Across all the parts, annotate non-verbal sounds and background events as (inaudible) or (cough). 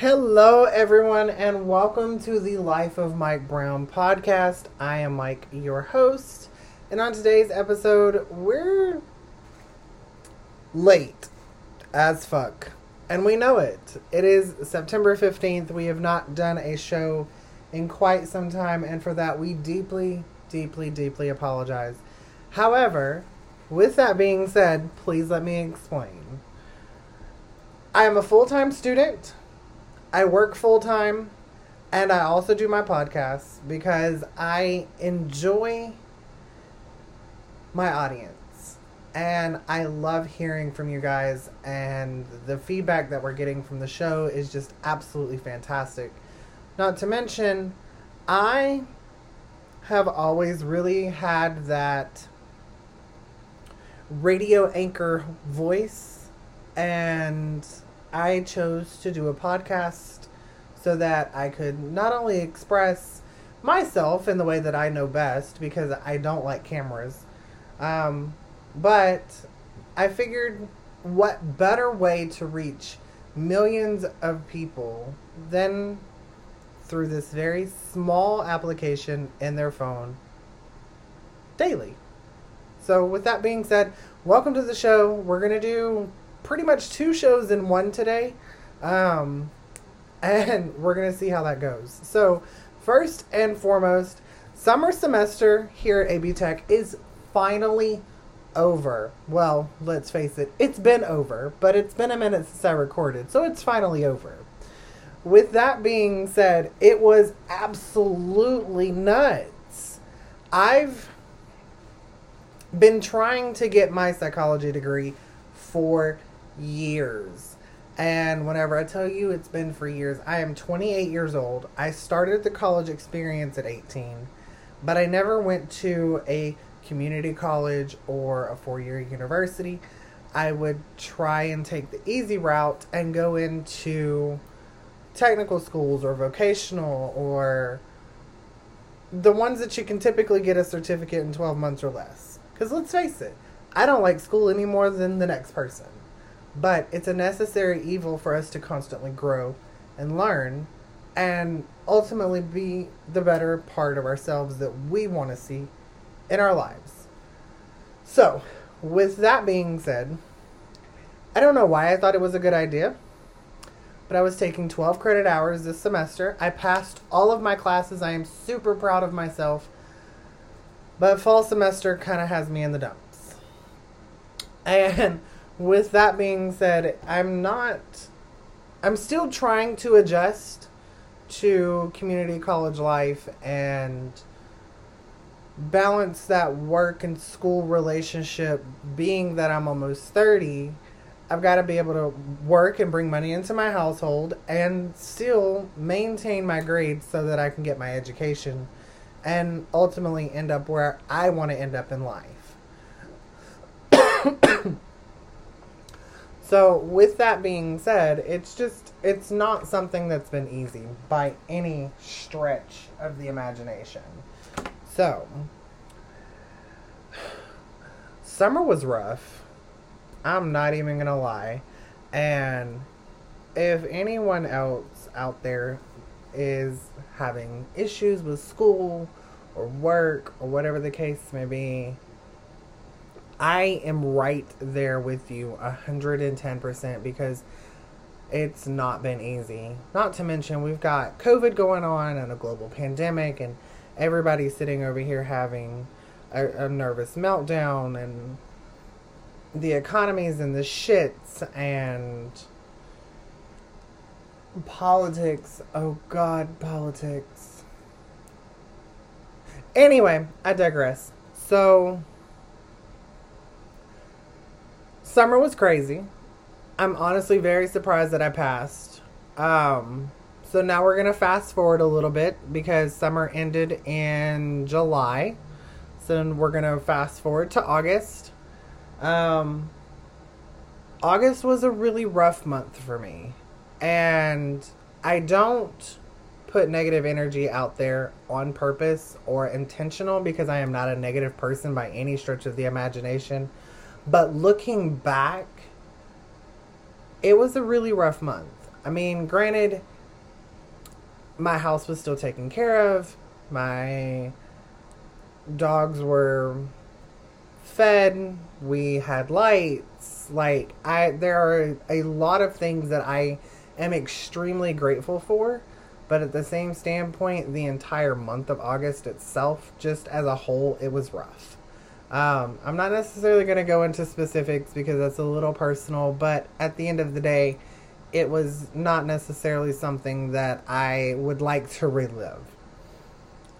Hello, everyone, and welcome to the Life of Mike Brown podcast. I am Mike, your host, and on today's episode, we're late as fuck, and we know it. It is September 15th. We have not done a show in quite some time, and for that, we deeply, deeply, deeply apologize. However, with that being said, please let me explain. I am a full time student. I work full time and I also do my podcast because I enjoy my audience and I love hearing from you guys and the feedback that we're getting from the show is just absolutely fantastic. Not to mention I have always really had that radio anchor voice and I chose to do a podcast so that I could not only express myself in the way that I know best because I don't like cameras, um, but I figured what better way to reach millions of people than through this very small application in their phone daily. So, with that being said, welcome to the show. We're going to do pretty much two shows in one today. Um, and (laughs) we're going to see how that goes. So, first and foremost, summer semester here at AB Tech is finally over. Well, let's face it, it's been over, but it's been a minute since I recorded, so it's finally over. With that being said, it was absolutely nuts. I've been trying to get my psychology degree for years. And whenever I tell you it's been for years, I am 28 years old. I started the college experience at 18, but I never went to a community college or a four year university. I would try and take the easy route and go into technical schools or vocational or the ones that you can typically get a certificate in 12 months or less. Because let's face it, I don't like school any more than the next person. But it's a necessary evil for us to constantly grow and learn and ultimately be the better part of ourselves that we want to see in our lives. So, with that being said, I don't know why I thought it was a good idea, but I was taking 12 credit hours this semester. I passed all of my classes. I am super proud of myself. But fall semester kind of has me in the dumps. And with that being said, I'm not. I'm still trying to adjust to community college life and balance that work and school relationship. Being that I'm almost 30, I've got to be able to work and bring money into my household and still maintain my grades so that I can get my education and ultimately end up where I want to end up in life. (coughs) So, with that being said, it's just, it's not something that's been easy by any stretch of the imagination. So, summer was rough. I'm not even going to lie. And if anyone else out there is having issues with school or work or whatever the case may be, I am right there with you 110% because it's not been easy. Not to mention, we've got COVID going on and a global pandemic, and everybody's sitting over here having a, a nervous meltdown, and the economy's in the shits, and politics. Oh, God, politics. Anyway, I digress. So summer was crazy. I'm honestly very surprised that I passed. Um, so now we're gonna fast forward a little bit because summer ended in July. So we're gonna fast forward to August. Um, August was a really rough month for me, and I don't put negative energy out there on purpose or intentional because I am not a negative person by any stretch of the imagination. But looking back, it was a really rough month. I mean, granted, my house was still taken care of. My dogs were fed. We had lights. Like I there are a lot of things that I am extremely grateful for, but at the same standpoint, the entire month of August itself, just as a whole, it was rough. Um, I'm not necessarily going to go into specifics because that's a little personal, but at the end of the day, it was not necessarily something that I would like to relive.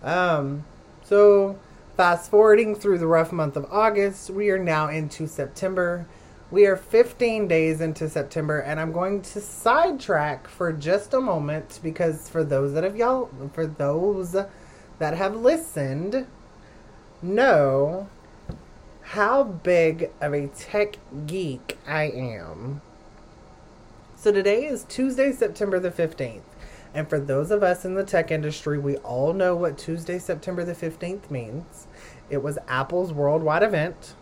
Um, so, fast forwarding through the rough month of August, we are now into September. We are 15 days into September, and I'm going to sidetrack for just a moment because for those that have y'all, for those that have listened, know how big of a tech geek I am. So today is Tuesday, September the 15th. And for those of us in the tech industry, we all know what Tuesday, September the 15th means. It was Apple's worldwide event.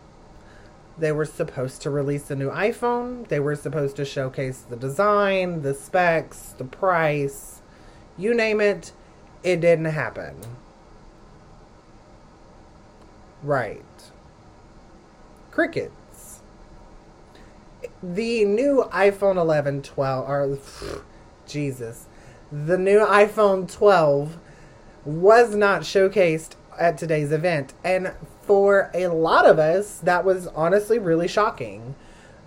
They were supposed to release a new iPhone. They were supposed to showcase the design, the specs, the price, you name it. It didn't happen. Right. Cricket the new iPhone 11, 12, or (sighs) Jesus, the new iPhone 12 was not showcased at today's event. And for a lot of us, that was honestly really shocking.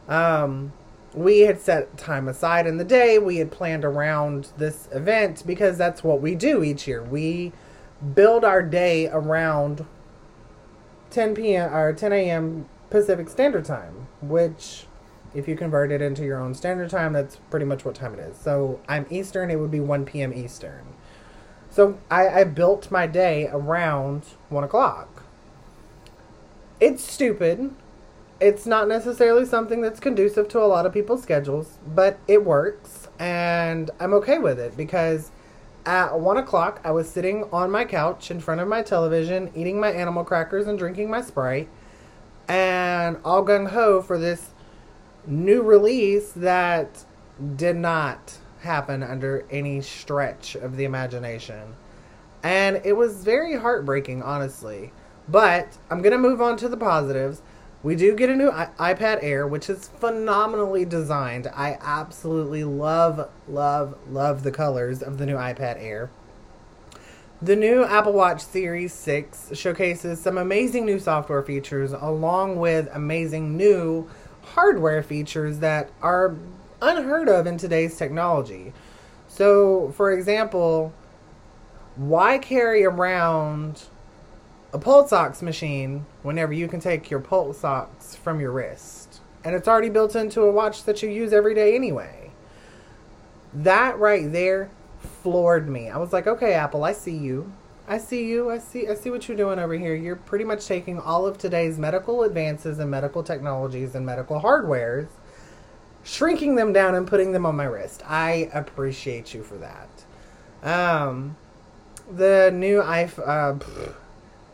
Um, we had set time aside in the day. We had planned around this event because that's what we do each year. We build our day around 10 p.m. or 10 a.m. Pacific Standard Time, which if you convert it into your own standard time, that's pretty much what time it is. So I'm Eastern, it would be 1 p.m. Eastern. So I, I built my day around 1 o'clock. It's stupid. It's not necessarily something that's conducive to a lot of people's schedules, but it works, and I'm okay with it because at 1 o'clock I was sitting on my couch in front of my television, eating my animal crackers and drinking my Sprite, and all gung ho for this new release that did not happen under any stretch of the imagination. And it was very heartbreaking, honestly. But I'm going to move on to the positives. We do get a new I- iPad Air, which is phenomenally designed. I absolutely love, love, love the colors of the new iPad Air. The new Apple Watch Series 6 showcases some amazing new software features along with amazing new hardware features that are unheard of in today's technology. So, for example, why carry around a pulse ox machine whenever you can take your pulse ox from your wrist? And it's already built into a watch that you use every day anyway. That right there floored me. I was like, okay, Apple, I see you. I see you. I see I see what you're doing over here. You're pretty much taking all of today's medical advances and medical technologies and medical hardwares, shrinking them down and putting them on my wrist. I appreciate you for that. Um, the new iPhone, uh,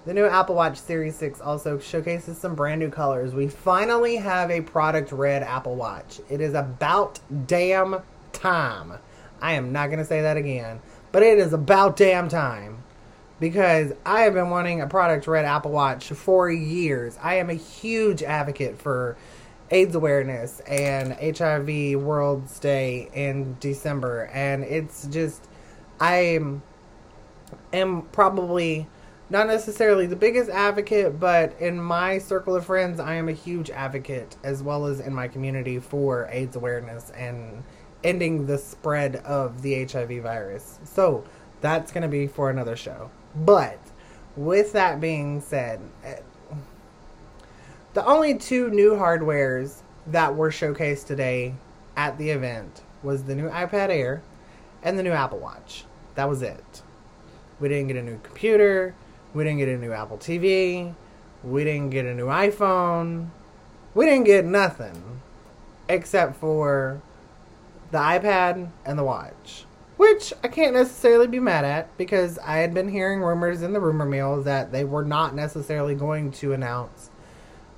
the new Apple Watch Series 6 also showcases some brand new colors. We finally have a product red Apple Watch. It is about damn time. I am not going to say that again, but it is about damn time because I have been wanting a product red Apple Watch for years. I am a huge advocate for AIDS awareness and HIV World's Day in December, and it's just I am, probably not necessarily the biggest advocate, but in my circle of friends, I am a huge advocate as well as in my community for AIDS awareness and ending the spread of the HIV virus. So that's going to be for another show. But with that being said, eh, the only two new hardwares that were showcased today at the event was the new iPad Air and the new Apple Watch. That was it. We didn't get a new computer. We didn't get a new Apple TV. We didn't get a new iPhone. We didn't get nothing except for the iPad and the watch. Which I can't necessarily be mad at because I had been hearing rumors in the rumor mill that they were not necessarily going to announce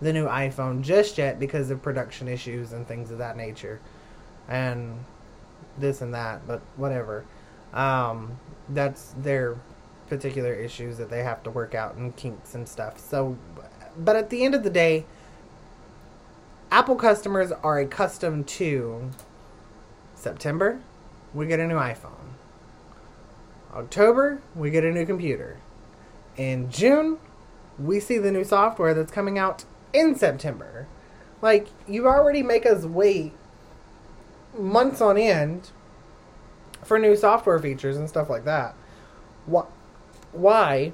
the new iPhone just yet because of production issues and things of that nature. And this and that, but whatever. Um, that's their particular issues that they have to work out and kinks and stuff. So, but at the end of the day, Apple customers are accustomed to September, we get a new iPhone. October, we get a new computer. In June, we see the new software that's coming out in September. Like, you already make us wait months on end for new software features and stuff like that. Why, why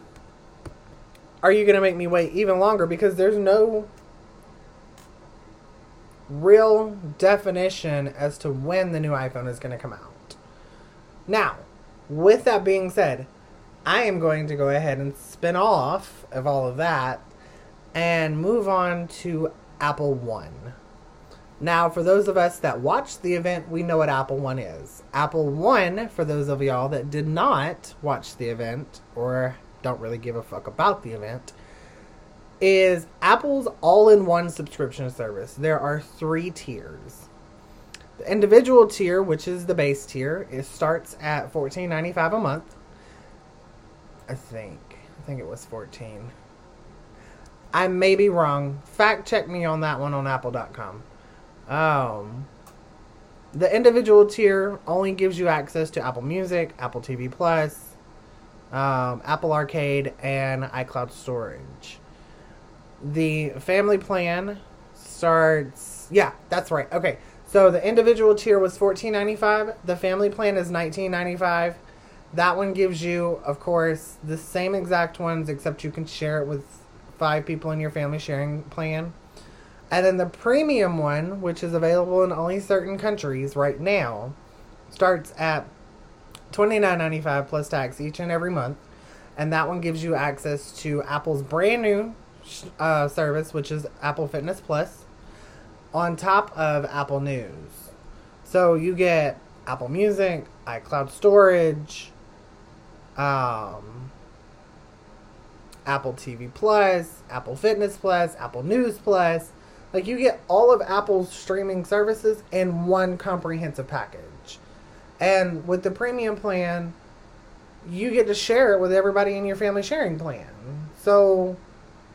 are you going to make me wait even longer? Because there's no real definition as to when the new iPhone is going to come out. Now, with that being said, I am going to go ahead and spin off of all of that and move on to Apple One. Now, for those of us that watched the event, we know what Apple One is. Apple One, for those of y'all that did not watch the event or don't really give a fuck about the event, is Apple's all in one subscription service. There are three tiers. The individual tier, which is the base tier, it starts at $14.95 a month. I think. I think it was 14 I may be wrong. Fact check me on that one on apple.com. Um, the individual tier only gives you access to Apple Music, Apple TV Plus, um, Apple Arcade, and iCloud storage. The family plan starts. Yeah, that's right. Okay, so the individual tier was fourteen ninety five. The family plan is nineteen ninety five. That one gives you, of course, the same exact ones, except you can share it with five people in your family sharing plan. And then the premium one, which is available in only certain countries right now, starts at twenty nine ninety five plus tax each and every month, and that one gives you access to Apple's brand new uh, service, which is Apple Fitness Plus, on top of Apple News. So you get Apple Music, iCloud storage, um, Apple TV Plus, Apple Fitness Plus, Apple News Plus. Like you get all of Apple's streaming services in one comprehensive package. And with the premium plan, you get to share it with everybody in your family sharing plan. So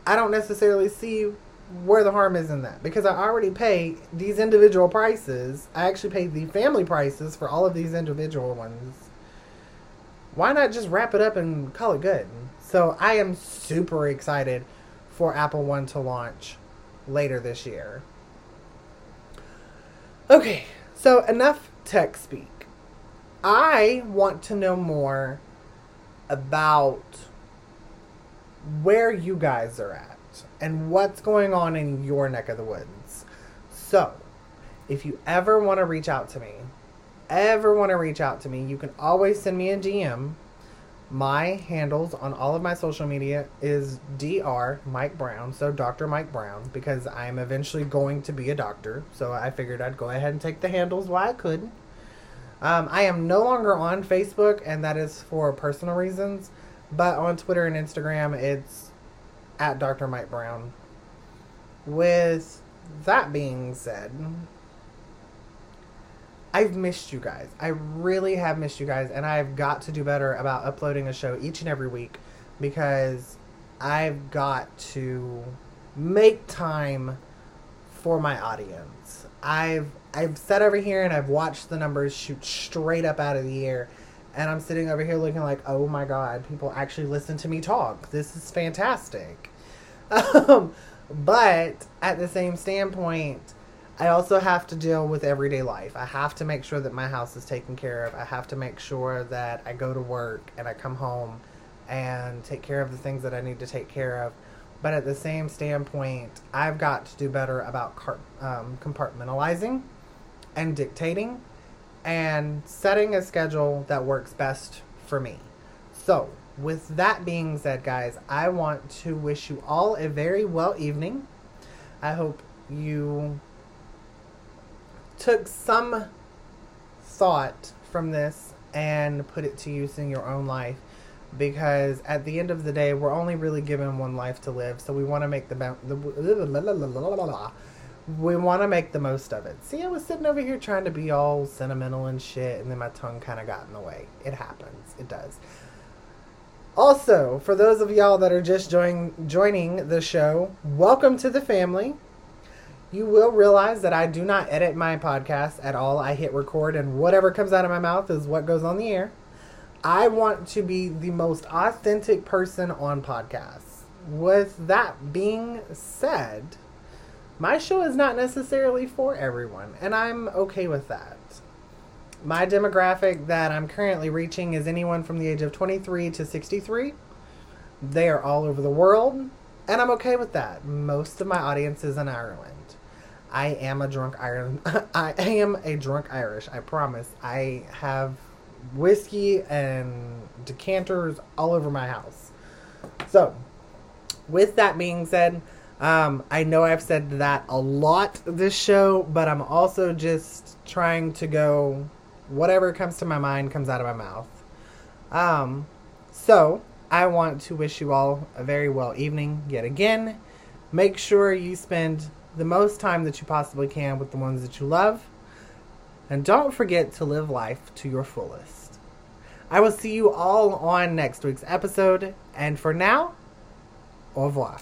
I don't necessarily see where the harm is in that because I already pay these individual prices. I actually pay the family prices for all of these individual ones. Why not just wrap it up and call it good? So I am super excited for Apple One to launch later this year. Okay, so enough tech speak. I want to know more about where you guys are at and what's going on in your neck of the woods. So, if you ever want to reach out to me, ever want to reach out to me, you can always send me a DM. My handles on all of my social media is Dr. Mike Brown, so Dr. Mike Brown, because I'm eventually going to be a doctor. So I figured I'd go ahead and take the handles while I could. Um, I am no longer on Facebook, and that is for personal reasons. But on Twitter and Instagram, it's at Dr. Mike Brown. With that being said, I've missed you guys. I really have missed you guys, and I've got to do better about uploading a show each and every week because I've got to make time for my audience. I've I've sat over here and I've watched the numbers shoot straight up out of the air and I'm sitting over here looking like, oh my god, people actually listen to me talk. This is fantastic. (laughs) Um, but at the same standpoint, I also have to deal with everyday life. I have to make sure that my house is taken care of. I have to make sure that I go to work and I come home and take care of the things that I need to take care of. But at the same standpoint, I've got to do better about um, compartmentalizing and dictating and setting a schedule that works best for me. So, with that being said, guys, I want to wish you all a very well evening. I hope you took some thought from this and put it to use in your own life because at the end of the day we're only really given one life to live so we want to make the, the (laughs) we want to make the most of it. See, I was sitting over here trying to be all sentimental and shit, and then my tongue kind of got in the way. It happens. It does. Also, for those of y'all that are just join, joining the show, welcome to the family. You will realize that I do not edit my podcast at all. I hit record, and whatever comes out of my mouth is what goes on the air. I want to be the most authentic person on podcasts. With that being said, my show is not necessarily for everyone, and I'm okay with that. My demographic that I'm currently reaching is anyone from the age of 23 to 63. They are all over the world, and I'm okay with that. Most of my audience is in Ireland. I am a drunk Ireland. (laughs) I am a drunk Irish. I promise. I have whiskey and decanters all over my house. So, with that being said, um, I know I've said that a lot this show, but I'm also just trying to go whatever comes to my mind comes out of my mouth. Um, so I want to wish you all a very well evening yet again. Make sure you spend the most time that you possibly can with the ones that you love. And don't forget to live life to your fullest. I will see you all on next week's episode. And for now, au revoir.